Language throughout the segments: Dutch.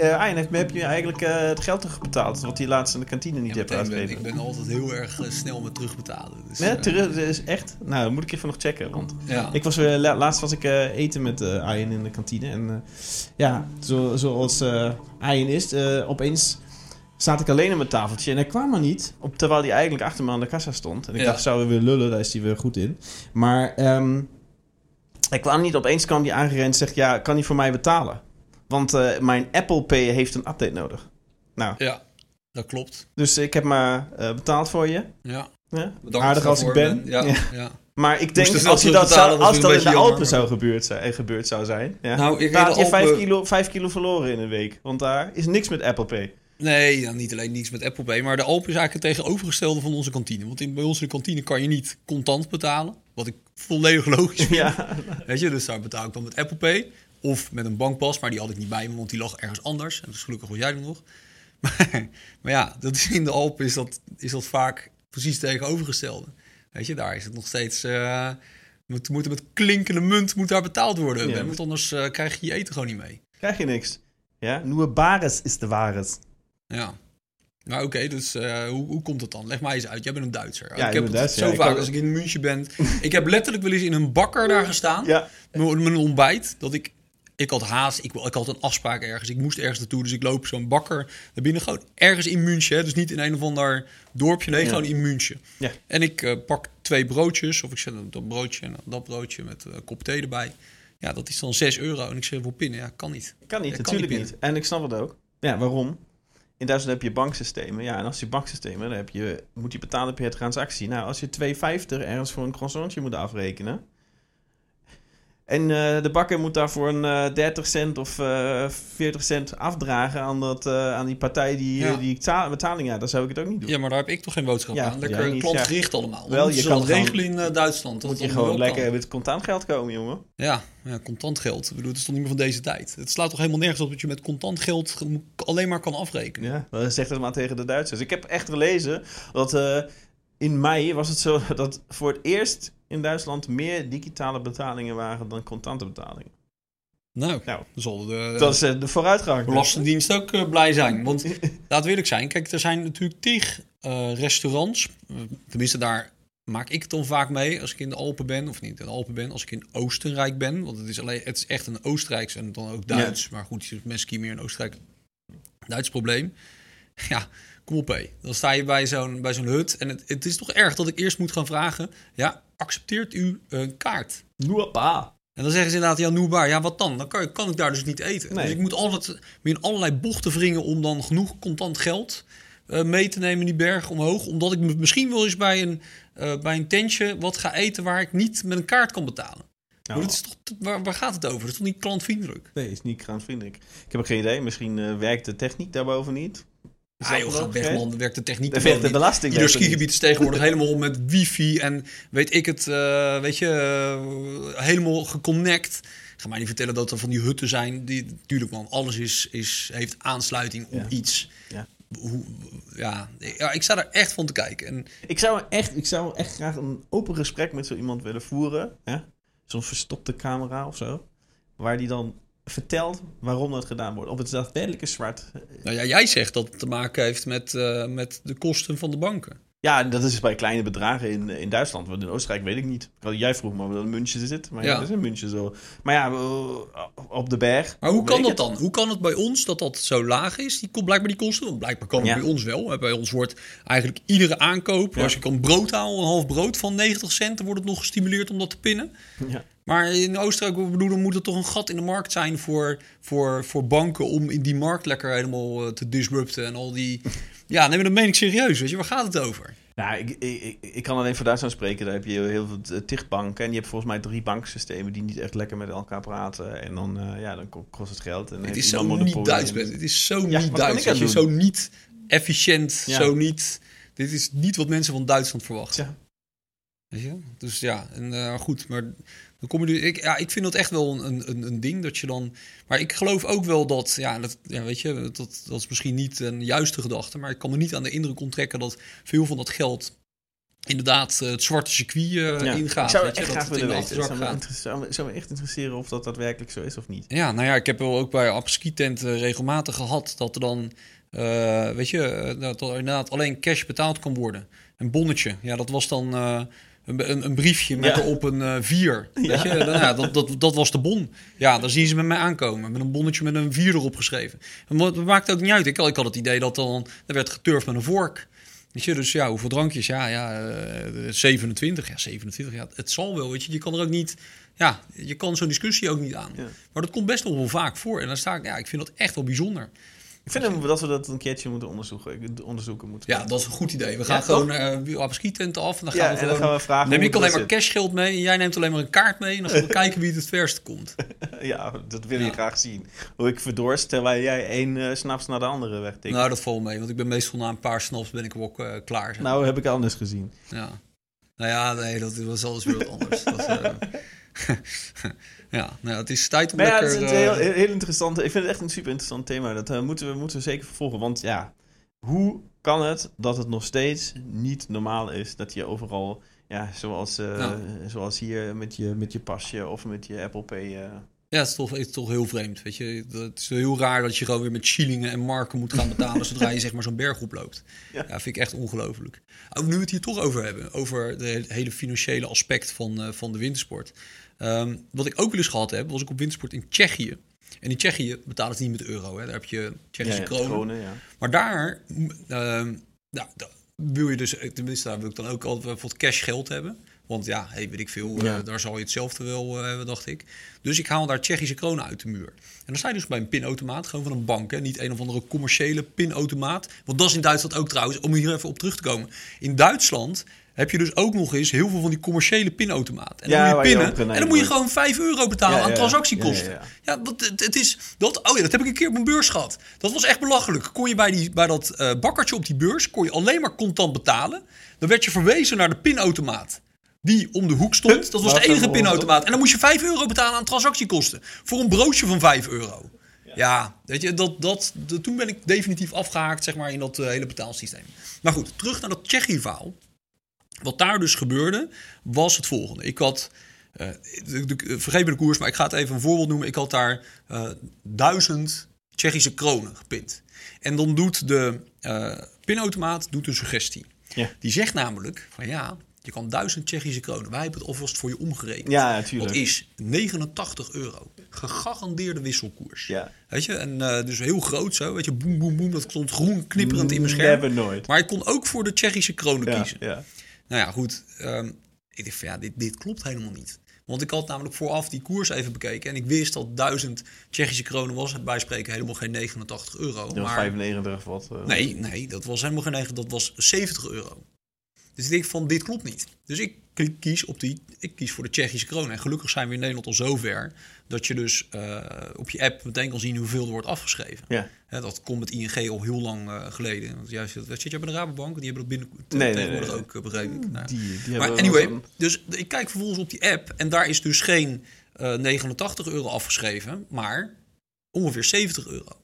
eh Arjen, heb, heb je eigenlijk eh, het geld terugbetaald wat hij laatst in de kantine niet Ja, hebt uitgegeven? ik ben altijd heel erg eh, snel met terugbetalen. Dus, Nee, terug, dat is echt? Nou, dat moet ik even nog checken. Want ja. ik was, weer la- laatst was ik eten met Arjen in de kantine. En ja, zo, zoals Arjen is, opeens staat ik alleen aan mijn tafeltje. En hij kwam maar niet, op, terwijl hij eigenlijk achter me aan de kassa stond. En ik Ja. dacht, zou we weer lullen, daar is hij weer goed in. Maar ehm, hij kwam niet, opeens kwam hij aangerend en zegt, ja, kan hij voor mij betalen? Want eh, mijn Apple Pay heeft een update nodig. Nou, ja, dat klopt. dus ik heb maar eh, betaald voor je. Ja. Ja? Aardig als ik ben. Ja, Ja. ja. Maar ik denk, als, je dat zou, als dat in de Alpen zou gebeurd, zijn, gebeurd zou zijn... Ja, Nou, ik had je dat 5 Alpen- kilo, vijf kilo verloren in een week. Want daar is niks met Apple Pay. Nee, nou, niet alleen niets met Apple Pay, maar de Alpen is eigenlijk het tegenovergestelde van onze kantine. Want in, bij de kantine kan je niet contant betalen, wat ik volledig logisch vind. Ja, Weet je, dus daar betaal ik dan met Apple Pay of met een bankpas, maar die had ik niet bij me, want die lag ergens anders. En dus gelukkig was jij er nog. Maar, maar ja, dat is in de Alpen is dat, is dat vaak precies tegenovergestelde. Weet je, daar is het nog steeds... eh moet, moet met klinkende munt moet daar betaald worden. Ja. Want anders eh, krijg je je eten gewoon niet mee. krijg je niks. Ja, nieuwe bares is de wares. Ja. Nou oké, dus eh, hoe, hoe komt het dan? Leg mij eens uit. Jij bent een Duitser. Ja, ik heb het Duitser, zo ja. Vaak als ik in München ben. ik heb letterlijk wel eens in een bakker daar gestaan. Ja, Met mijn ontbijt. Dat ik, ik had haast. Ik, ik had een afspraak ergens. Ik moest ergens naartoe. Dus ik loop zo'n bakker naar binnen. Gewoon ergens in München. hè. Dus niet in een of ander dorpje. Nee, Ja. gewoon in München. Ja. En ik eh, pak twee broodjes. Of ik zet dat broodje en dat broodje met eh, een kop thee erbij. Ja, dat is dan 6 euro. En ik zeg voor pinnen. Ja, kan niet. kan niet, Ja, kan natuurlijk niet niet, En ik snap het ook. Ja, waarom? In Duitsland heb je banksystemen. Ja, en als je banksystemen, dan heb je, moet je betalen per transactie. Nou, als je 2,50 ergens voor een croissantje moet afrekenen... En eh, de bakker moet daarvoor een eh 30 cent of eh 40 cent afdragen aan, dat, eh, aan die partij die, Ja. die ta- betaling ja, Dan zou ik het ook niet doen. Ja, maar daar heb ik toch geen boodschap Ja, aan. Lekker klantgericht allemaal. Wel, je kan regelen in eh, Duitsland. Dat moet je gewoon lekker kan. met contant geld komen, jongen. Ja, ja, contant geld. Ik bedoel, het is toch niet meer van deze tijd. Het slaat toch helemaal nergens op dat je met contant geld ge- alleen maar kan afrekenen. Ja, dat zegt het maar tegen de Duitsers. Ik heb echt gelezen dat eh, in mei was het zo dat voor het eerst in Duitsland meer digitale betalingen waren dan contante betalingen. Nou, Nou, dan zal de, dat is eh, de vooruitgang. Belastingdienst ook eh, blij zijn. Want laat ik zijn. Kijk, er zijn natuurlijk tig eh, restaurants. eh, tenminste, daar maak ik het dan vaak mee als ik in de Alpen ben. Of niet in de Alpen ben, als ik in Oostenrijk ben. Want het is, alleen, het is echt een Oostenrijks en dan ook Duits. Maar goed, mensen meer in Oostenrijk. Duits probleem. Ja, kom op hé. Dan sta je bij zo'n, bij zo'n hut. En het, het is toch erg dat ik eerst moet gaan vragen. Ja, accepteert u een kaart? Noapa. En dan zeggen ze inderdaad, ja, noebaar. Ja, wat dan? Dan kan, kan ik daar dus niet eten. Nee. Dus ik moet altijd me in allerlei bochten wringen om dan genoeg contant geld eh, mee te nemen in die berg omhoog. Omdat ik me misschien wel eens bij een, eh, bij een tentje wat ga eten waar ik niet met een kaart kan betalen. Maar dat is toch, waar, waar gaat het over? Dat is toch niet klantvriendelijk? Nee, is niet kraanvriendelijk. Ik heb ook geen idee. Misschien eh, werkt de techniek daarboven niet. Ah dat joh, ga weg man, werkt de techniek de niet. belasting Ieder er skigebied is tegenwoordig helemaal met wifi en weet ik het, eh, weet je, eh, helemaal geconnect. Ga mij niet vertellen dat er van die hutten zijn. Die, natuurlijk man, alles is, is, heeft aansluiting op Ja. iets. Ja. Hoe, ja, ja, ik sta er echt van te kijken. En Ik zou, echt, ik zou echt graag een open gesprek met zo iemand willen voeren. hè? Zo'n verstopte camera of zo. Waar die dan vertelt waarom dat gedaan wordt. Of het daadwerkelijk is zwart. nou ja, jij zegt dat het te maken heeft met, eh, met de kosten van de banken. Ja, dat is bij kleine bedragen in, in Duitsland. Want in Oostenrijk weet ik niet. Jij vroeg me wat een München zit. Maar ja, Ja. dat is een München zo. Maar ja, eh, op de berg. Maar hoe kan dat dan? Hoe kan het bij ons dat dat zo laag is? Die komt blijkbaar die kosten. Want blijkbaar kan het Ja. bij ons wel. Bij ons wordt eigenlijk iedere aankoop, Ja. als je kan brood halen, een half brood van 90 cent, dan wordt het nog gestimuleerd om dat te pinnen. Ja. Maar in Oostenrijk, bedoel, dan moet er toch een gat in de markt zijn voor, voor, voor banken om in die markt lekker helemaal eh, te disrupten en al die. Ja, nee, maar dat meen ik serieus. Weet je, waar gaat het over? Nou, ik, ik, ik, kan alleen voor Duitsland spreken. Daar heb je heel veel eh, tichtbanken. En je hebt volgens mij drie banksystemen die niet echt lekker met elkaar praten. En dan, eh, ja, dan ko- kost het geld. En Het is zo niet. Duits, bent. Het is zo Ja, niet Duits. Weet je, zo niet efficiënt, Ja. zo niet. Dit is niet wat mensen van Duitsland verwachten. Tja. Weet je? Dus ja, en, eh, goed, maar dan kom je nu. Ik, ja, ik vind dat echt wel een, een, een ding dat je dan. Maar ik geloof ook wel dat, ja, dat, ja weet je, dat, dat is misschien niet een juiste gedachte, maar ik kan me niet aan de indruk onttrekken dat veel van dat geld inderdaad eh, het zwarte circuit Ja. ingaat. Ik zou weet je, echt dat graag in willen weten. Zou me, zou, me, zou me echt interesseren of dat daadwerkelijk zo is of niet. Ja, nou ja, ik heb wel ook bij apres-ski-tent eh, regelmatig gehad dat er dan, weet je, dat er inderdaad alleen cash betaald kan worden. Een bonnetje, ja, dat was dan een, een, een briefje met Ja. erop een eh, vier. Weet Ja. je, dan, ja, dat, dat, dat was de bon. Ja, dan zien ze met mij aankomen, met een bonnetje met een vier erop geschreven. En dat maakt ook niet uit. Ik, had- ik had het idee dat dan, er werd geturfd met een vork. Weet je, dus ja, hoeveel drankjes? Ja, ja, eh, 27. Ja, 27. Ja, het zal wel, weet je. Je kan er ook niet, ja, je kan zo'n discussie ook niet aan. Maar dat komt best nog wel vaak voor. En dan sta ik, ja, ik vind dat echt wel bijzonder. Ik vind hem- dat we dat een keertje moeten onderzoeken. Onderzoeken moeten. Ja, dat is een goed idee. We gaan Ja, gewoon uh, op skitenten af. En dan gaan Ja, we en dan gewoon... gaan we vragen Neem ik alleen maar cashgeld mee en jij neemt alleen maar een kaart mee. En dan gaan we kijken wie het het verste komt. Ja, dat wil je Ja. graag zien. Hoe ik verdorst terwijl jij één eh, snaps naar de andere wegtikt. Nou, dat valt mee. Want ik ben meestal na een paar snaps ben ik ook eh, klaar. zeg. nou, heb ik anders gezien. Ja. Nou ja, nee, dat was alles weer wat anders. Dat, eh, ja, nou, het is tijd om Maar ja, lekker... het is een heel, eh, heel, interessant. Ik vind het echt een super interessant thema. Dat eh, moeten, we, moeten we zeker vervolgen. Want ja, hoe kan het dat het nog steeds niet normaal is dat je overal, ja, zoals, eh, Ja. zoals hier met je, met je pasje of met je Apple Pay. Eh, Ja, het is, toch, het is toch heel vreemd. Weet je, het is heel raar dat je gewoon weer met shillingen en marken moet gaan betalen zodra je zeg maar zo'n berg oploopt. Ja. Ja. vind ik echt ongelooflijk. Ook nu we het hier toch over hebben, over de hele financiële aspect van, eh, van de wintersport. Ehm, wat ik ook wel eens gehad heb, was ik op wintersport in Tsjechië. En in Tsjechië betalen ze niet met euro. Hè. Daar heb je Tsjechische ja, kronen. kronen, ja. Maar daar, ehm, nou, wil je dus, tenminste daar wil ik dan ook altijd bijvoorbeeld cash geld hebben. Want ja, hey, weet ik veel, eh, daar zal je hetzelfde wel eh, hebben, dacht ik. Dus ik haal daar Tsjechische kronen uit de muur. En dan sta je dus bij een pinautomaat, gewoon van een bank. Hè? Niet een of andere commerciële pinautomaat. Want dat is in Duitsland ook trouwens, om hier even op terug te komen. In Duitsland heb je dus ook nog eens heel veel van die commerciële pinautomaten. En dan Ja, moet je pinnen en dan moet je gewoon 5 euro betalen Ja, aan transactiekosten. Ja, want het, het is. Dat, oh ja, dat heb ik een keer op mijn beurs gehad. Dat was echt belachelijk. Kon je bij, die, bij dat eh, bakkertje op die beurs kon je alleen maar contant betalen. Dan werd je verwezen naar de pinautomaat. Die om de hoek stond. Dat was de enige pinautomaat. En dan moest je 5 euro betalen aan transactiekosten. Voor een broodje van 5 euro. Ja, weet je, dat, dat, toen ben ik definitief afgehaakt zeg maar, in dat eh, hele betaalsysteem. Maar goed, terug naar dat Tsjechië-verhaal. Wat daar dus gebeurde, was het volgende. Ik had, eh, de, de- vergeet me de koers, maar ik ga het even een voorbeeld noemen. Ik had daar eh, duizend Tsjechische kronen gepint. En dan doet de eh, pinautomaat doet een suggestie. Ja. Die zegt namelijk van ja, je kan duizend Tsjechische kronen. Wij hebben het alvast voor je omgerekend. Ja, Dat natuurlijk. is 89 euro. Gegarandeerde wisselkoers. Ja. Weet je, en eh, dus heel groot zo. Weet je, boem, boem, boem. Dat stond groen knipperend in mijn scherm. Never nooit. Maar ik kon ook voor de Tsjechische kronen Ja, kiezen. ja. Nou ja, goed. ehm, ik dacht van ja, dit, dit klopt helemaal niet. Want ik had namelijk vooraf die koers even bekeken. En ik wist dat 1000 Tsjechische kronen was bij spreken helemaal geen 89 euro. Dat maar 95 of wat. eh. nee, nee, dat was helemaal geen 9, dat was 70 euro. Dus ik denk van dit klopt niet. Dus ik kies op die, ik kies voor de Tsjechische kroon. En gelukkig zijn we in Nederland al zover dat je dus eh, op je app meteen kan zien hoeveel er wordt afgeschreven. Ja. Hè, dat komt met ING al heel lang eh, geleden. Want juist, zit je bij de Rabobank? Die hebben dat binnen Nee, tegenwoordig nee. ook, eh, begreep ik. Nou, Die, die maar anyway, dus ik kijk vervolgens op die app en daar is dus geen eh 89 euro afgeschreven, maar ongeveer 70 euro.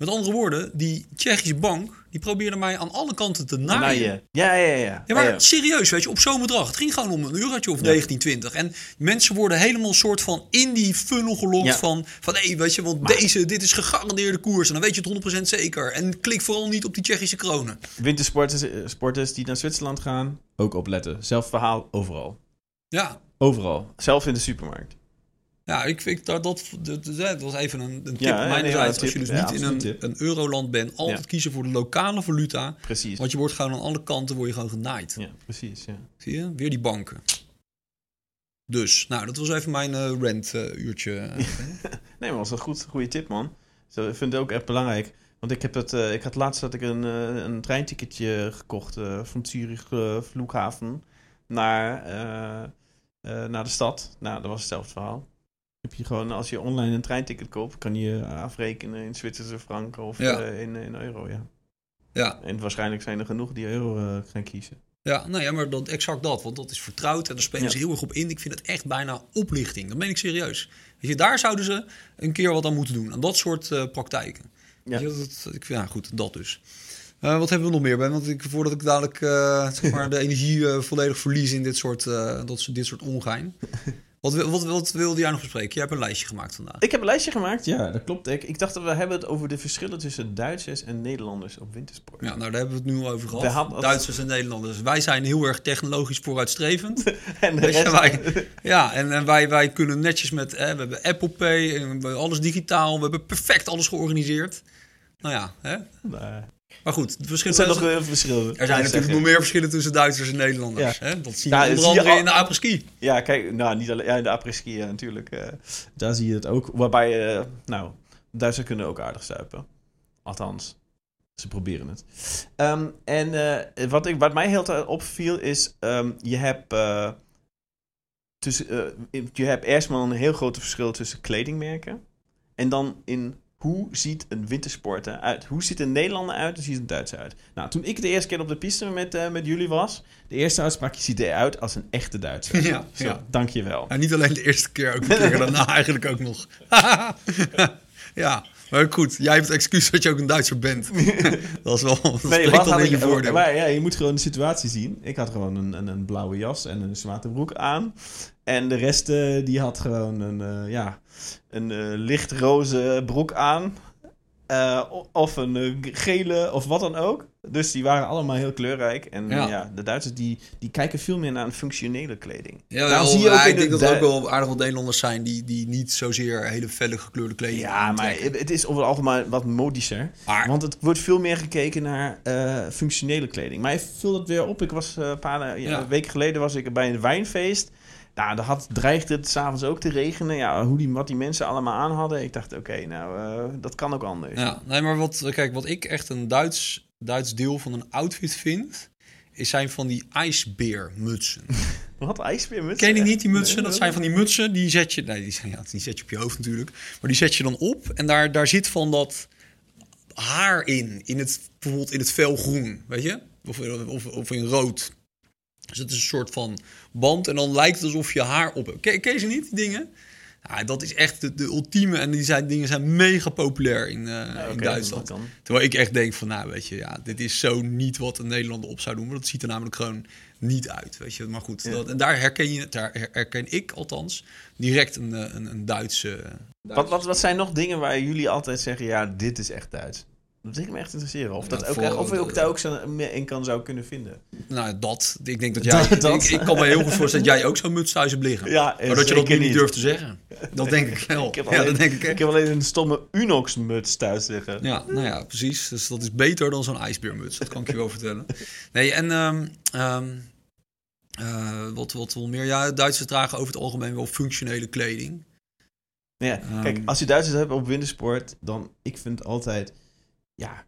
Met andere woorden, die Tsjechische bank, die probeerde mij aan alle kanten te naaien. Ja. Ja, ja, ja. Ja, maar Ja, ja. serieus, weet je, op zo'n bedrag. Het ging gewoon om een eurotje of 19, 20. En mensen worden helemaal soort van in die funnel gelokt van... van hé, weet je, want Maar- deze, dit is gegarandeerde koers. En dan weet je het 100% zeker. En klik vooral niet op die Tsjechische kronen. Wintersporters eh, sporters die naar Zwitserland gaan, ook opletten. Zelf verhaal, overal. Ja, Overal. Zelf in de supermarkt. Ja, ik vind dat, dat, dat, dat was even een, een tip Ja, van nee, mijn ja, Als je dus Ja, niet in een, een euroland bent, altijd kiezen voor de lokale valuta. Precies. Want je wordt gewoon aan alle kanten word je gewoon genaaid. Ja, precies. Ja. Zie je? Weer die banken. Dus, nou, dat was even mijn eh rent-uurtje. Nee, maar dat was een goed, goede tip, man. Ik vind het ook echt belangrijk. Want ik, heb het, eh, ik had laatst had ik een, eh, een treinticketje gekocht eh, van Zurich eh, Vloekhaven naar, eh, eh, naar de stad. Nou, dat was hetzelfde verhaal. Heb je gewoon, als je online een treinticket koopt, kan je afrekenen in Zwitserse franken of Ja. eh, in, in euro, ja. ja, En waarschijnlijk zijn er genoeg die euro eh, gaan kiezen. ja, nou ja, maar dat, exact dat. Want dat is vertrouwd en daar spelen Ja. ze heel erg op in. Ik vind het echt bijna oplichting. Dat meen ik serieus. Weet je, daar zouden ze een keer wat aan moeten doen. Aan dat soort eh, praktijken. Ja. Je, dat, ik, ja, goed, dat dus. Eh, wat hebben we nog meer, Ben? Want ik, voordat ik dadelijk eh, zeg maar, de energie eh, volledig verlies in dit soort, eh, dat, dit soort ongein. Wat, wil- wat, wat wilde jij nog bespreken? Jij hebt een lijstje gemaakt vandaag. Ik heb een lijstje gemaakt, ja, dat klopt. Ik, ik dacht dat we hebben het over de verschillen tussen Duitsers en Nederlanders op wintersport. Ja, nou daar hebben we het nu al over gehad. Hadden- Duitsers en Nederlanders. Wij zijn heel erg technologisch vooruitstrevend. En de rest- wij, ja, en, en wij, wij kunnen netjes met... Hè, we hebben Apple Pay, en we hebben alles digitaal. We hebben perfect alles georganiseerd. Nou ja, hè? Nee. Maar goed. De Er verschillen zijn nog veel verschillen. er zijn natuurlijk nog meer verschillen tussen Duitsers en Nederlanders. Ja. Hè? Dat zie je onder je andere al- in de apres-ski. Ja, kijk, nou, niet alleen ja, in de apres-ski ja, natuurlijk. eh, daar zie je het ook. Waarbij, eh, nou, Duitsers kunnen ook aardig zuipen. Althans, ze proberen het. Ehm, en eh, wat, ik, wat mij heel erg opviel is, ehm, je hebt... eh, tussen, eh, je hebt eerst maar een heel groot verschil tussen kledingmerken. En dan in hoe ziet een wintersport eruit? Hoe ziet een Nederlander uit en hoe ziet een Duitser uit? Nou, toen ik de eerste keer op de piste met, eh, met jullie was, de eerste uitspraak, je ziet eruit als een echte Duitser. Ja, Zo, ja. dankjewel. Ja, niet alleen de eerste keer, ook de keer daarna eigenlijk ook nog. ja, maar goed. Jij hebt het excuus dat je ook een Duitser bent. dat is wel dat Nee, wat had je voordeel. maar ja, je moet gewoon de situatie zien. Ik had gewoon een, een, een blauwe jas en een zwarte broek aan. En de rest eh, die had gewoon een, eh, ja, een eh, lichtroze broek aan. Of een gele of wat dan ook. Dus die waren allemaal heel kleurrijk. En Ja. ja, de Duitsers die, die kijken veel meer naar een functionele kleding. Ja, wel, zie je ook ik denk de dat er ook wel aardig wat Nederlanders zijn die, die niet zozeer hele felle gekleurde kleding Ja, maar het het is over het algemeen wat modischer. Maar- Want het wordt veel meer gekeken naar eh, functionele kleding. Maar ik viel dat weer op. Ik was eh, een paar ja, Ja. weken geleden was ik bij een wijnfeest. Nou, daar had, dreigde het s'avonds ook te regenen. Ja, hoe die, wat die mensen allemaal aan hadden. Ik dacht, oké, nou, eh, dat kan ook anders. Ja, nee, maar wat, kijk, wat ik echt een Duits, Duits deel van een outfit vind, is zijn van die ijsbeermutsen. Wat ijsbeermuts? Ken je niet, die mutsen? Dat zijn van die mutsen, die zet je... Nee, die, zijn- ja, die zet je op je hoofd natuurlijk. Maar die zet je dan op en daar, daar zit van dat haar in. in het, bijvoorbeeld in het felgroen, weet je? Of, of, of in rood. Dus het is een soort van band en dan lijkt het alsof je haar op hebt. Ken, ken je ze niet, die dingen? Ja, dat is echt de, de ultieme en die zijn, dingen zijn mega populair in, eh, Ja, in Duitsland. Terwijl ik echt denk van, nou weet je, ja, dit is zo niet wat een Nederlander op zou doen. Maar dat ziet er namelijk gewoon niet uit, weet je. Maar goed, Ja. dat, en daar herken, je, daar her- herken ik althans direct een, eh, een, een Duitse... Wat, wat, wat zijn nog dingen waar jullie altijd zeggen, ja, dit is echt Duits? Dat vind ik me echt interesseren. Of, dat Ja, ook, voor- echt- of je ook daar ook zo in kan zou kunnen vinden. Nou, dat. Ik denk dat jij... Dat- dat. Ik, ik kan me heel goed voorstellen dat jij ook zo'n muts thuis hebt liggen. Ja, maar dat je dat niet niet. durft te zeggen. Dat denk ik wel. Ik heb ja, alleen, dat denk ik ik heb alleen een stomme Unox-muts thuis liggen. Ja, nou ja, precies. Dus dat is beter dan zo'n ijsbeermuts. Dat kan ik je wel vertellen. Nee, en ehm, ehm, eh, wat, wat wel meer... Ja, Duitsers dragen over het algemeen wel functionele kleding. Ja, Ehm. kijk, als je Duitsers hebt op wintersport, dan ik vind altijd, ja,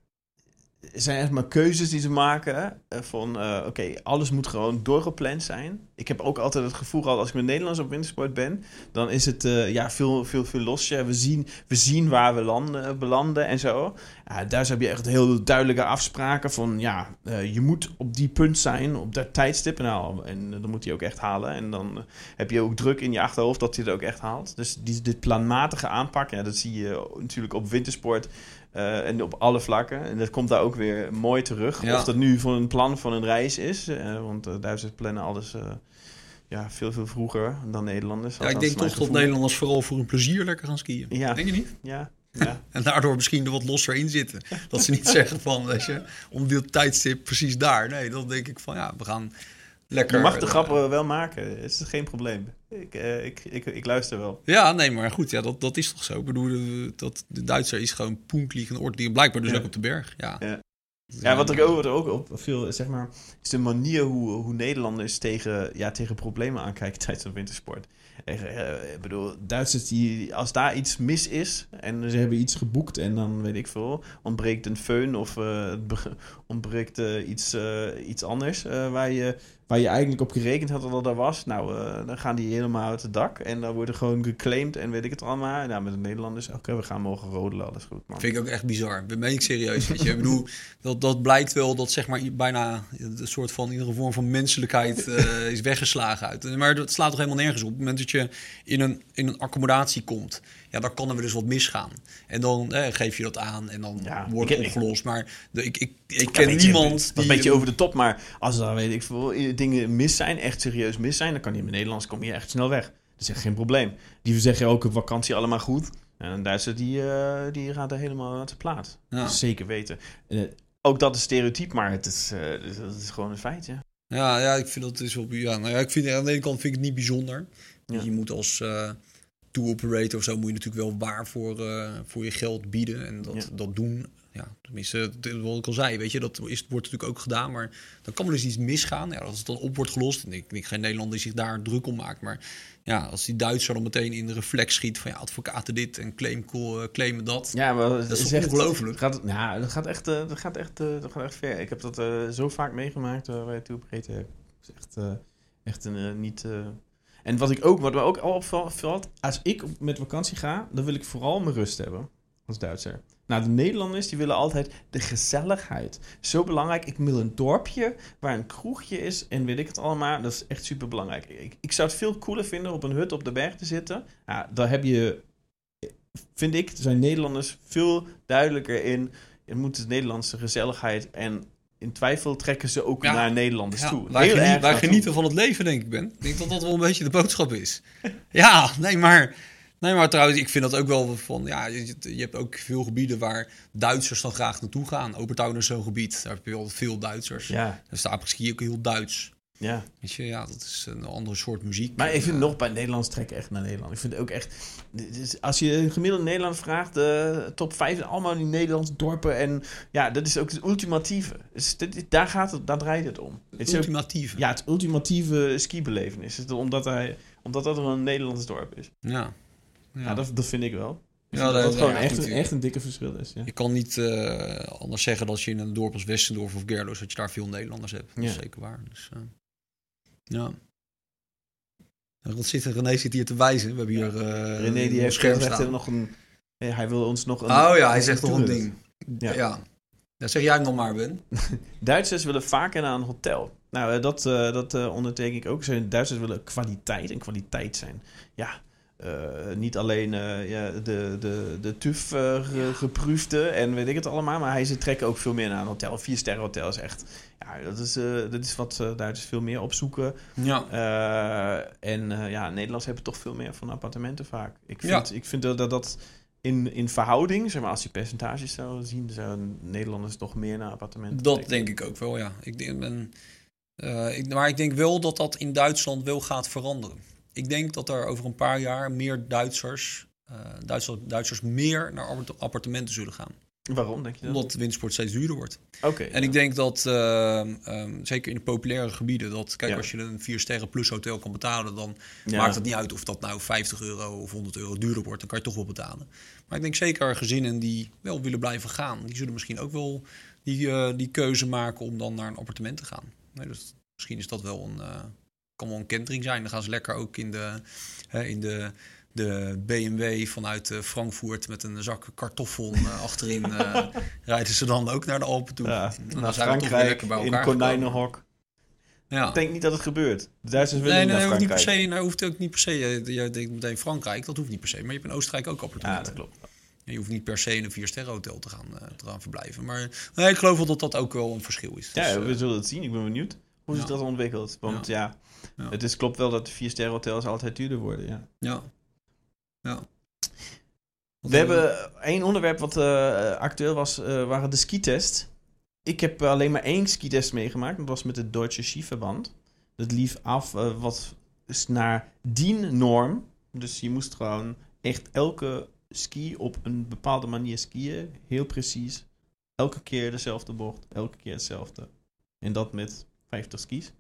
zijn echt maar keuzes die ze maken. eh, van, eh, oké, alles moet gewoon doorgepland zijn. Ik heb ook altijd het gevoel gehad, als ik met Nederlands op wintersport ben, dan is het eh, ja, veel, veel, veel losser. We zien, we zien waar we landen, belanden en zo. Daar heb je echt heel duidelijke afspraken van, ja, je moet op die punt zijn, op dat tijdstip. Nou, en dan moet hij ook echt halen. En dan heb je ook druk in je achterhoofd dat hij het ook echt haalt. Dus dit planmatige aanpak, ja, dat zie je natuurlijk op wintersport eh, en op alle vlakken. En dat komt daar ook weer mooi terug. Ja. Of dat nu voor een plan van een reis is. eh, want de Duitsers plannen alles eh, ja, veel, veel vroeger dan Nederlanders. Ja, ik denk toch dat. Nederlanders vooral voor hun plezier lekker gaan skiën. Ja. Denk je niet? Ja, ja. En daardoor misschien er wat losser in zitten. Dat ze niet zeggen van, weet je, om dit tijdstip precies daar. Nee, dan denk ik van, ja, we gaan lekker... Je mag de eh, grappen wel maken. Het is geen probleem. Ik, eh, ik, ik, ik luister wel. Ja, nee, maar goed, ja, dat, dat is toch zo. Ik bedoel, de- dat, de Duitser is gewoon poenklieg en ordelijk. Blijkbaar dus Ja. ook op de berg. Ja, Ja. Ja, wat ik ook, er ook op veel, zeg maar, is de manier hoe, hoe Nederlanders tegen, ja, tegen problemen aankijken tijdens de wintersport. Eh, eh, ik bedoel, Duitsers, die, als daar iets mis is en ze hebben iets geboekt en dan weet ik veel, ontbreekt een föhn of eh, ontbreekt eh, iets, eh, iets anders eh, waar, je, waar je eigenlijk op gerekend had dat er was. Nou, eh, dan gaan die helemaal uit het dak en dan worden gewoon geclaimd en weet ik het allemaal. Nou, met de Nederlanders, oké, we gaan mogen rodelen, alles goed. Man. vind ik ook echt bizar. Dat meen ik serieus. Weet je. Ik bedoel, dat, dat blijkt wel dat zeg maar bijna een soort van iedere vorm van menselijkheid eh, is weggeslagen uit. Maar dat slaat toch helemaal nergens op. Op het moment dat je in een, in een accommodatie komt, ja, dan kan er dus wat misgaan. En dan eh, geef je dat aan en dan Ja, wordt het opgelost. Maar de, ik, ik, ik ken niemand die... een beetje over de top, maar als er dan, weet ik veel, dingen mis zijn, echt serieus mis zijn, dan kan je in het Nederlands kom je echt snel weg. Dat is echt geen probleem. Die zeggen ook op vakantie allemaal goed. En een Duitser die, eh, die gaat er helemaal aan te plaat. Ja. Zeker weten. Eh, ook dat is stereotyp, maar het is, eh, dus dat is gewoon een feit, ja. Ja, ja, ik vind dat is wel... Ja, nou ja, ik vind, aan de ene kant vind ik het niet bijzonder. Ja. Je moet als tour operator of zo... moet je natuurlijk wel waar voor, voor je geld bieden. En dat, dat doen. Ja, tenminste, wat ik al zei, weet je, dat is, wordt natuurlijk ook gedaan. Maar dan kan er dus iets misgaan. Ja, als het dan op wordt gelost. En ik denk geen Nederlander die zich daar druk om maakt. Maar ja, als die Duitser dan meteen in de reflex schiet... van ja, advocaten dit en claim, eh, claimen dat. Ja, maar Dat is echt- ongelooflijk? Gaat, ja, dat gaat echt, eh, dat gaat echt, eh, dat gaat echt ver. Ik heb dat zo vaak meegemaakt uh, bij Tour Breedte. Het is echt, echt een niet... En wat ik ook, wat me ook al opvalt, als ik op- met vakantie ga, dan wil ik vooral mijn rust hebben als Duitser. Nou, de Nederlanders die willen altijd de gezelligheid. Zo belangrijk. Ik wil een dorpje waar een kroegje is en weet ik het allemaal. Dat is echt super belangrijk. Ik, ik zou het veel cooler vinden op een hut op de berg te zitten. Ja, daar heb je, vind ik, zijn Nederlanders veel duidelijker in. Je moet de Nederlandse gezelligheid en in twijfel trekken ze ook Ja. naar Nederlanders Ja, toe. genie- erg naartoe. genieten van het leven, denk ik, Ben. Ik denk dat dat wel een beetje de boodschap is. ja, nee, maar, nee, maar trouwens, ik vind dat ook wel van... Ja, je, je hebt ook veel gebieden waar Duitsers dan graag naartoe gaan. Obertown is zo'n gebied, daar heb je wel veel Duitsers. Ja, Dus de apres-ski ook heel Duits. ja. Weet je, ja, dat is een andere soort muziek. Maar ik vind Eh, nog bij Nederlands trekken echt naar Nederland. Ik vind ook echt... dus Als je een gemiddelde Nederland vraagt, de top 5 zijn allemaal die Nederlandse dorpen. En ja, dat is ook het ultimatieve. Dus dit, daar, gaat het, daar draait het om. Het is ook- ultimatieve. ja, het ultimatieve skibelevenis. Het- Omdat, hij, omdat dat een Nederlands dorp is. Ja. Ja, dat, dat vind ik wel. Ik Ja, vind dat dat- dat gewoon echt, goed, een, echt een dikke verschil is. Ja. Je kan niet eh, anders zeggen dat je in een dorp als Westendorf of Gerloos... dat je daar veel Nederlanders hebt. Dat is Ja. zeker waar. Dus, eh, ja. Zit, René zit hier te wijzen. We hebben hier eh René die een heeft gezegd nog een... Hij wil ons nog een... Oh ja, hij zegt nog een ding. Ja. Ja. zeg jij nog maar, Ben. Duitsers willen vaker naar een hotel. Nou, dat, eh, dat eh, onderteken ik ook. Duitsers willen kwaliteit en kwaliteit zijn. Ja, eh, niet alleen eh, ja, de, de, de TUF eh, ge- geproefde en weet ik het allemaal, maar hij ze trekken ook veel meer naar een hotel. Vier sterren hotel is echt, ja, dat is, dat is wat Duitsers veel meer opzoeken. Ja. En ja, Nederlanders hebben toch veel meer van appartementen vaak. Ik vind, Ja. ik vind dat dat in, in verhouding, zeg maar, als je percentages zou zien, zouden Nederlanders toch meer naar appartementen Dat trekken. denk ik ook wel, ja. Ik denk, ben, ik, maar ik denk wel dat dat in Duitsland wel gaat veranderen. Ik denk dat er over een paar jaar meer Duitsers, eh, Duitsers, Duitsers meer naar appart- appartementen zullen gaan. Waarom, denk je dat? Omdat windsport steeds duurder wordt. Oké. En ik denk dat, ehm, ehm, zeker in de populaire gebieden, dat kijk, Ja. als je een 4 sterren plus hotel kan betalen, dan Ja. maakt het niet uit of dat nou 50 euro of 100 euro duurder wordt. Dan kan je toch wel betalen. Maar ik denk zeker gezinnen die wel willen blijven gaan, die zullen misschien ook wel die, eh, die keuze maken om dan naar een appartement te gaan. Nee, dus misschien is dat wel een, eh, kan wel een kentering zijn. Dan gaan ze lekker ook in de, hè, in de, de BMW vanuit eh, Frankfurt met een zak kartoffel eh, achterin. eh, rijden ze dan ook naar de Alpen toe. Ja, En dan naar zijn we toch weer Frankrijk lekker bij in elkaar konijnenhok. gekomen. Ja. Ik denk niet dat het gebeurt. De Duitsers willen Nee, nee, naar hoeft niet per se. Nou, hoeft ook niet per se. Je, je denkt meteen Frankrijk, dat hoeft niet per se. Maar je hebt in Oostenrijk ook Ja, appartementen. dat klopt. Je hoeft niet per se in een vier sterren hotel te gaan, eh, te gaan verblijven. Maar nee, ik geloof wel dat dat ook wel een verschil is. Ja, Dus, we zullen het zien. Ik ben benieuwd hoe zich Ja. dat ontwikkelt. Want ja, Ja. Het is, klopt wel dat de vier sterren hotels altijd duurder worden. Ja. ja. ja. We hebben één onderwerp wat eh, actueel was, eh, waren de skitest. Ik heb alleen maar één skitest meegemaakt. Dat was met de Deutsche Skiverband. Dat lief af eh, wat is naar DIN-norm. Dus je moest gewoon echt elke ski op een bepaalde manier skiën. Heel precies. Elke keer dezelfde bocht. Elke keer hetzelfde. En dat met 50 skis.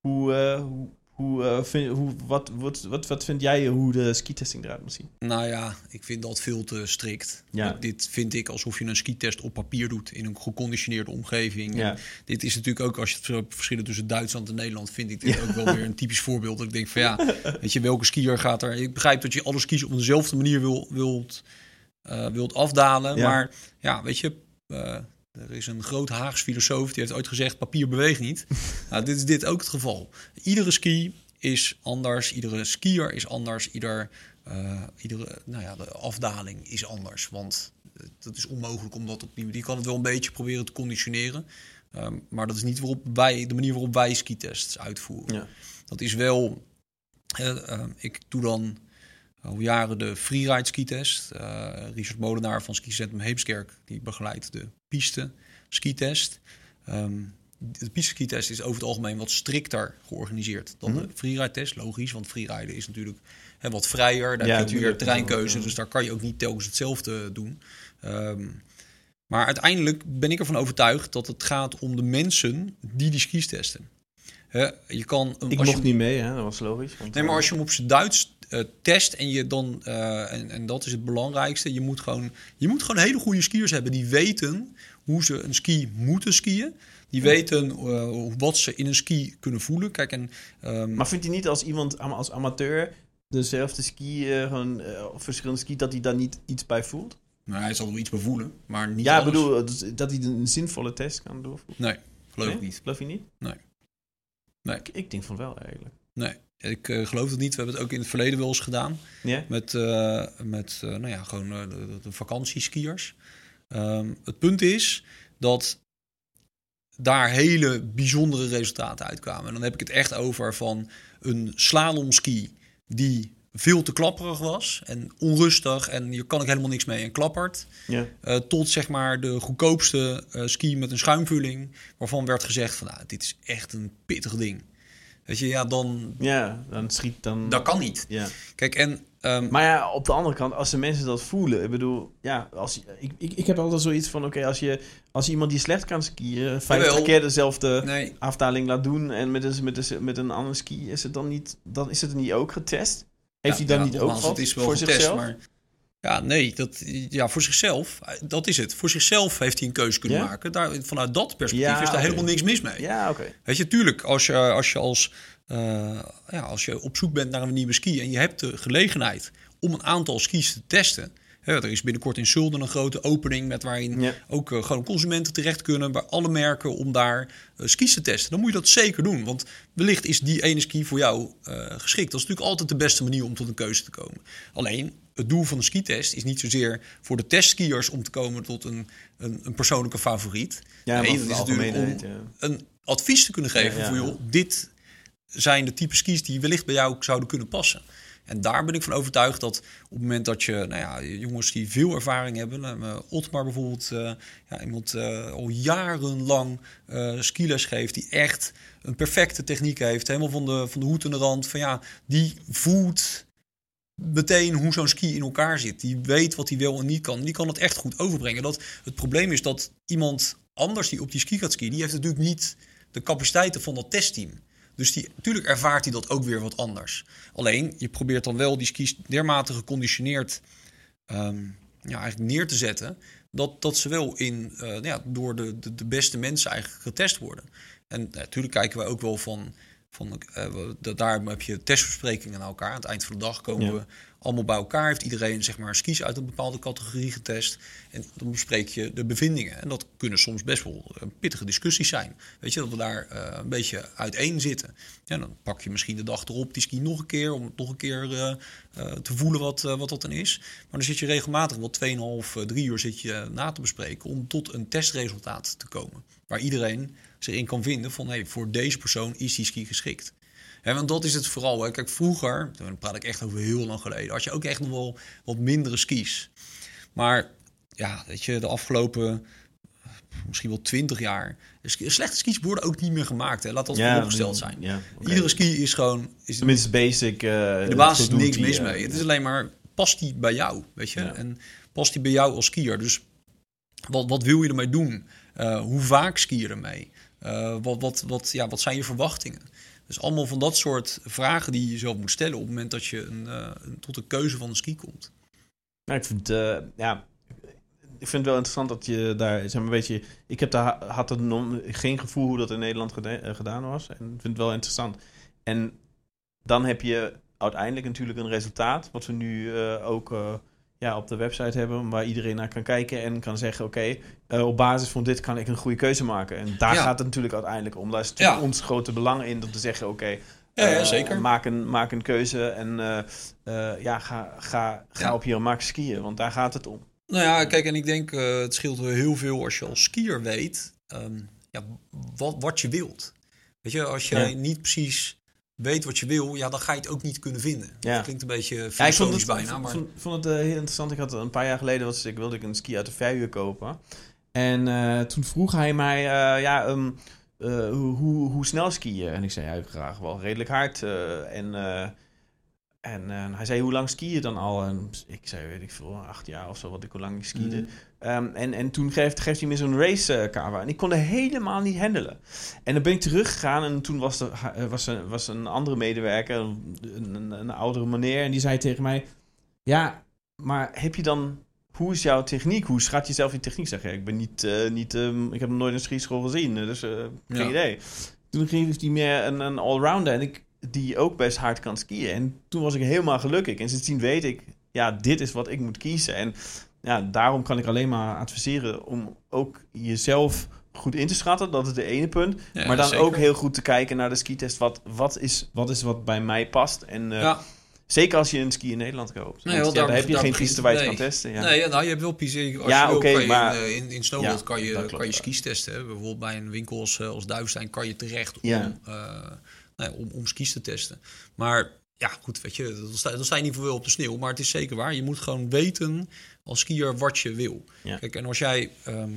Hoe, eh, hoe, hoe, eh, vind, hoe wat, wat, wat, wat vind jij hoe de skitesting eruit moet zien? Nou ja, ik vind dat veel te strikt. Ja. Dit vind ik alsof je een skitest op papier doet in een geconditioneerde omgeving. Ja. Dit is natuurlijk ook, als je het verschillen tussen Duitsland en Nederland, vind ik dit ook wel weer een typisch voorbeeld. Dat ik denk van ja, weet je, welke skier gaat er... Ik begrijp dat je alle skis op dezelfde manier wil, wilt, eh, wilt afdalen. Maar ja, weet je, er is een groot Haags filosoof die heeft ooit gezegd, papier beweegt niet. nou, dit is dit ook het geval. Iedere ski is anders, iedere skier is anders, ieder Eh, iedere, nou ja, de afdaling is anders. Want eh, dat is onmogelijk om dat op die kan het wel een beetje proberen te conditioneren. Ehm, maar dat is niet waarop wij, de manier waarop wij skitests uitvoeren. Ja. Dat is wel... eh, ik doe dan al jaren de freeride skitest. Eh Richard Molenaar van skicentrum Heemskerk... die begeleidt de piste skitest. Ehm de piste skitest is over het algemeen wat strikter georganiseerd dan Mhm. de freeride test. Logisch, want freeride is natuurlijk hè, wat vrijer. Daar Ja, heb je terreinkeuze, Ja. dus daar kan je ook niet telkens hetzelfde doen. Ehm, maar uiteindelijk ben ik ervan overtuigd dat het gaat om de mensen die die skis testen. Je kan, Ik je mocht niet mee, hè? dat was logisch. Want, Nee, maar als je hem op zijn Duits eh, test en je dan, eh, en, en dat is het belangrijkste, je moet, gewoon, je moet gewoon hele goede skiers hebben die weten hoe ze een ski moeten skiën. Die weten eh, wat ze in een ski kunnen voelen. Kijk, en, ehm, Maar vindt hij niet als iemand als amateur dezelfde ski, gewoon of verschillende ski, dat hij daar niet iets bij voelt? nou, hij zal wel iets bevoelen, maar niet ja, ik bedoel, dat hij een zinvolle test kan doorvoeren. Nee, geloof ik Nee? niet. Geloof je niet? Nee. Nee. Ik, ik denk van wel eigenlijk. Nee, ik eh, geloof het niet. We hebben het ook in het verleden wel eens gedaan. Met, eh, met eh, nou ja, gewoon de, de, vakantieskiers. Ehm, het punt is dat daar hele bijzondere resultaten uitkwamen. En dan heb ik het echt over van een slalomski die veel te klapperig was en onrustig en je kan ook helemaal niks mee en klappert. Ja. Tot zeg maar de goedkoopste ski met een schuimvulling waarvan werd gezegd van nou, dit is echt een pittig ding. Weet je, ja, dan ja, dan schiet dan... dat kan niet. Ja. Kijk, en ehm, Maar ja, op de andere kant, als de mensen dat voelen, ik bedoel, ja, als, ik, ik, ik heb altijd zoiets van, oké, als, je, als iemand die slecht kan skiën, 50 Jawel. keer dezelfde nee, afdaling laat doen en met een, met een, met een andere ski, is het dan niet, dan is het niet ook getest? Heeft Ja, hij dan ja, niet ook wat het is wel voor getest, zichzelf? Maar, ja, nee, dat, ja, voor zichzelf, dat is het. Voor zichzelf heeft hij een keuze kunnen maken. Daar, vanuit dat perspectief Ja, is daar helemaal niks mis mee. Ja, oké. Weet je, tuurlijk, als je als, je als, eh, ja, als je op zoek bent naar een nieuwe ski en je hebt de gelegenheid om een aantal skis te testen. Hè, er is binnenkort in Zulden een grote opening met waarin ook eh, gewoon consumenten terecht kunnen bij alle merken om daar eh, skis te testen. Dan moet je dat zeker doen, want wellicht is die ene ski voor jou geschikt. Dat is natuurlijk altijd de beste manier om tot een keuze te komen. Alleen, het doel van de skitest is niet zozeer voor de testskiers om te komen tot een, een, een persoonlijke favoriet. Ja, maar voor is de natuurlijk ja. een advies te kunnen geven Ja, ja, van ja. joh, dit zijn de type skis die wellicht bij jou zouden kunnen passen. En daar ben ik van overtuigd dat op het moment dat je, nou ja, jongens die veel ervaring hebben, Otmar bijvoorbeeld, uh, ja, iemand uh, al jarenlang uh, skiles geeft, die echt een perfecte techniek heeft, helemaal van de, van de hoed en de rand, van ja, die voelt meteen hoe zo'n ski in elkaar zit. Die weet wat hij wel en niet kan. Die kan het echt goed overbrengen. Dat, het probleem is dat iemand anders die op die ski gaat skiën, die heeft natuurlijk niet de capaciteiten van dat testteam. Dus die, natuurlijk ervaart hij dat ook weer wat anders. Alleen, je probeert dan wel die skis dermate geconditioneerd um, ja, eigenlijk neer te zetten... dat, dat ze wel in, uh, ja, door de, de, beste mensen eigenlijk getest worden. En natuurlijk kijken wij ook wel van... van uh, daar heb je testbesprekingen naar elkaar. Aan het eind van de dag komen ja. we allemaal bij elkaar. Heeft iedereen zeg maar, skis uit een bepaalde categorie getest. En dan bespreek je de bevindingen. En dat kunnen soms best wel pittige discussies zijn. Weet je, dat we daar uh, een beetje uiteen zitten. Ja, dan pak je misschien de dag erop die ski nog een keer... om nog een keer uh, te voelen wat, wat dat dan is. Maar dan zit je regelmatig wel 2,5, 3 uur zit je na te bespreken... om tot een testresultaat te komen. Waar iedereen zich in kan vinden van... Hey, voor deze persoon is die ski geschikt. Ja, want dat is het vooral. Hè. Kijk, vroeger, dan praat ik echt over heel lang geleden, had je ook echt nog wel wat mindere skis. Maar ja, weet je, de afgelopen misschien wel twintig jaar. Slechte skis worden ook niet meer gemaakt. Hè. Laat dat ja, vooropgesteld zijn. Ja, okay. Iedere ski is gewoon. Is Tenminste, basic. Uh, de basis is niks mis mee. Het is alleen maar past die bij jou, weet je? Ja. En past die bij jou als skier? Dus wat, wat wil je ermee doen? Uh, hoe vaak ski je ermee? Uh, wat, wat, wat, ja, wat zijn je verwachtingen? Dus allemaal van dat soort vragen die je jezelf moet stellen op het moment dat je een, uh, een, tot een keuze van een ski komt. Nou, ik vind, uh, ja, ik vind het wel interessant dat je daar, zeg maar, weet je, ik heb daar, had geen gevoel hoe dat in Nederland geda gedaan was. En ik vind het wel interessant. En dan heb je uiteindelijk natuurlijk een resultaat, wat we nu ook ja, op de website hebben, waar iedereen naar kan kijken en kan zeggen: Oké, okay, uh, op basis van dit kan ik een goede keuze maken. En daar ja. gaat het natuurlijk uiteindelijk om. Daar is ja. ons grote belang in om te zeggen: Oké, okay, Ja, ja, Eh, zeker. maak, een, maak een keuze en eh, eh, ja, ga, ga, ga op je gemak skiën, want daar gaat het om. Nou ja, kijk, en ik denk eh, het scheelt heel veel als je als skier weet ehm, ja, wat, wat je wilt. Weet je, als jij niet precies weet wat je wil, ja, dan ga je het ook niet kunnen vinden. Ja. Dat klinkt een beetje Ja, ik vond filosofisch het, bijna, maar... vond, vond het eh, heel interessant. Ik had een paar jaar geleden was ik wilde ik een ski uit de verhuur kopen. En eh, toen vroeg hij mij, eh, ja, ehm, eh, hoe, hoe, hoe snel skiën? En ik zei, ja, graag wel redelijk hard. eh, en eh, en eh, hij zei, hoe lang ski je dan al? En ik zei, weet ik veel, acht jaar of zo, wat ik hoe lang ik skiede. Mm. Ehm, en, en toen geeft, geeft hij me zo'n racekamer. en ik kon er helemaal niet handelen. En dan ben ik teruggegaan en toen was er ha- was een, was een andere medewerker, een, een, een oudere meneer, en die zei tegen mij: Ja, maar heb je dan. Hoe is jouw techniek? Hoe schat je zelf je techniek? Zeg ja, ik ben niet. eh, niet ehm, ik heb nog nooit een schietschool gezien, eh, dus eh, geen Ja. idee. Toen kreeg hij meer een, een allrounder en ik, die ook best hard kan skiën. En toen was ik helemaal gelukkig. En sindsdien weet ik, ja, dit is wat ik moet kiezen. En ja, daarom kan ik alleen maar adviseren om ook jezelf goed in te schatten. Dat is de ene punt. Ja, maar dan zeker. ook heel goed te kijken naar de skitest. Wat, wat, is, wat is wat bij mij past? En eh, ja. zeker als je een ski in Nederland koopt. Nee, Want ja, daar- heb je geen piste waar je nee. kan testen. Ja. Nee, nou, je hebt wel piste. Als Ja, je wil, oké, kan je maar- in, eh, in, in snowboard kan je, klopt, kan je skis testen. Hè. Bijvoorbeeld bij een winkel als, eh, als Duivestein kan je terecht om, nou om, om skis te testen. Maar ja, goed, weet je, dan sta, dan sta je niet voor wel op de sneeuw. Maar het is zeker waar. Je moet gewoon weten als skier wat je wil. Ja. Kijk, en als jij ehm,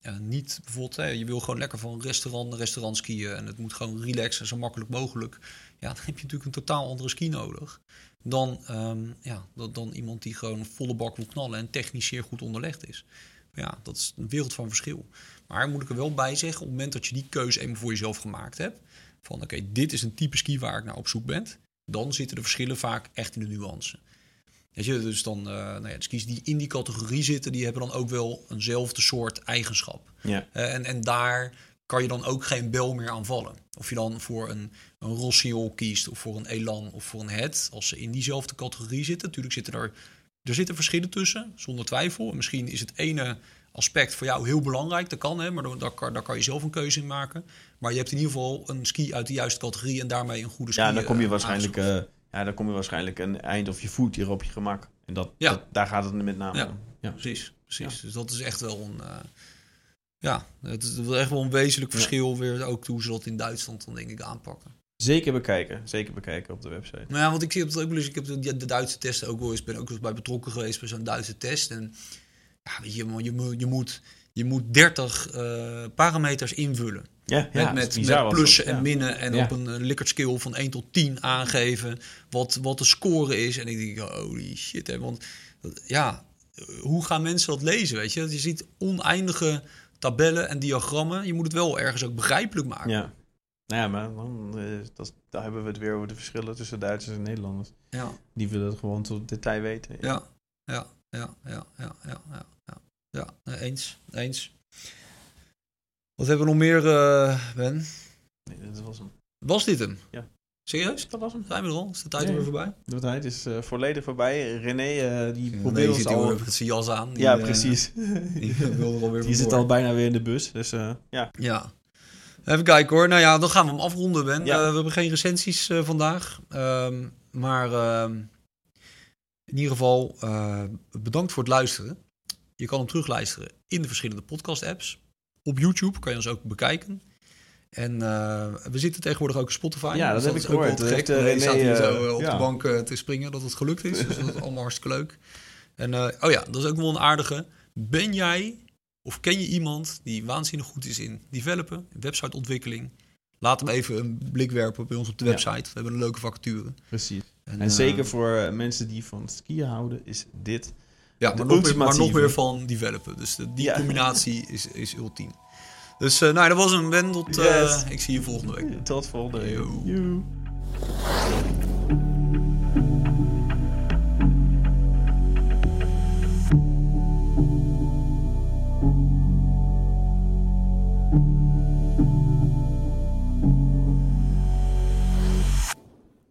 ja, niet bijvoorbeeld, hè, je wil gewoon lekker van restaurant naar restaurant skiën en het moet gewoon relaxen, zo makkelijk mogelijk. Ja, dan heb je natuurlijk een totaal andere ski nodig dan, ehm, ja, dan, dan iemand die gewoon volle bak wil knallen en technisch zeer goed onderlegd is. Ja, dat is een wereld van verschil. Maar moet ik er wel bij zeggen, op het moment dat je die keuze eenmaal voor jezelf gemaakt hebt, van oké, dit is een type ski waar ik naar op zoek ben, dan zitten de verschillen vaak echt in de nuance. Weet je, dus dan, eh, nou ja, de skis die in die categorie zitten, die hebben dan ook wel eenzelfde soort eigenschap. Ja. Eh, en, en daar kan je dan ook geen bel meer aanvallen. Of je dan voor een, een Rossiol kiest, of voor een Elan, of voor een Het. Als ze in diezelfde categorie zitten. Natuurlijk zitten er, er zitten verschillen tussen, zonder twijfel. En misschien is het ene aspect voor jou heel belangrijk. Dat kan, hè, maar daar, daar, kan, daar kan je zelf een keuze in maken. Maar je hebt in ieder geval een ski uit de juiste categorie en daarmee een goede ski. Ja, dan kom je eh, waarschijnlijk, eh, ja, dan kom je waarschijnlijk een eind of je voet hier op je gemak. En dat, Ja. dat- daar gaat het met name Ja. om. Ja. Precies, precies. Dus dat is echt wel een. eh, ja, het is echt wel een wezenlijk verschil weer ook hoe ze dat in Duitsland dan denk ik aanpakken. Zeker bekijken. Zeker bekijken op de website. Nou ja, want ik zie het ook wel eens. Ik heb de, de Duitse testen ook wel eens. Ben ook wel eens bij betrokken geweest bij zo'n Duitse test. En ja, weet je, je, moet- je moet je moet 30 eh, parameters invullen. Ja, Met, ja, met, met plussen en minnen. En op een uh, Likert van 1 tot 10 aangeven wat, wat de score is. En ik denk, holy shit. Hè, want ja, hoe gaan mensen dat lezen? Weet je? je ziet oneindige tabellen en diagrammen. Je moet het wel ergens ook begrijpelijk maken. Ja. Nou ja, maar dan, eh, dat, daar hebben we het weer over de verschillen tussen Duitsers en Nederlanders. ja. Die willen het gewoon tot detail weten. Ja, ja, ja, ja, ja, ja, ja, ja. Ja eens, eens. Wat hebben we nog meer, eh, Ben? Nee, dat was hem. Was dit hem? Ja. Serieus? Dat was hem. Zijn we er al? Is de tijd Ja, weer voorbij? De tijd is eh, volledig voorbij. René, eh, die Nee, probeert ons zit al... met zijn jas aan. Die, ja, precies. Die er alweer die zit al bijna weer in de bus. Dus ja. Ja. Even kijken hoor. Nou ja, dan gaan we hem afronden, Ben. Ja. We hebben geen recensies vandaag. Ehm, maar ehm, in ieder geval, bedankt voor het luisteren. Je kan hem terugluisteren in de verschillende podcast-apps. Op YouTube kan je ons ook bekijken. En eh, we zitten tegenwoordig ook op Spotify. Ja, dat Dus heb is ik ook gehoord. Dat gek. eh, René staat hier zo eh, op ja. de bank te springen dat het gelukt is. Dus dat is allemaal hartstikke leuk. En oh ja, dat is ook wel een aardige. Ben jij of ken je iemand die waanzinnig goed is in developen, in websiteontwikkeling? Laat hem even een blik werpen bij ons op de Ja. website. We hebben een leuke vacature. Precies. En, zeker voor mensen die van skiën houden, is dit... ja, maar, nog meer, maar nog meer van developen. Dus de- die Ja. combinatie is, is ultiem. Dus eh, nou, dat was hem, Ben. Tot, eh, Yes. ik zie je volgende week. Tot volgende week. Yo.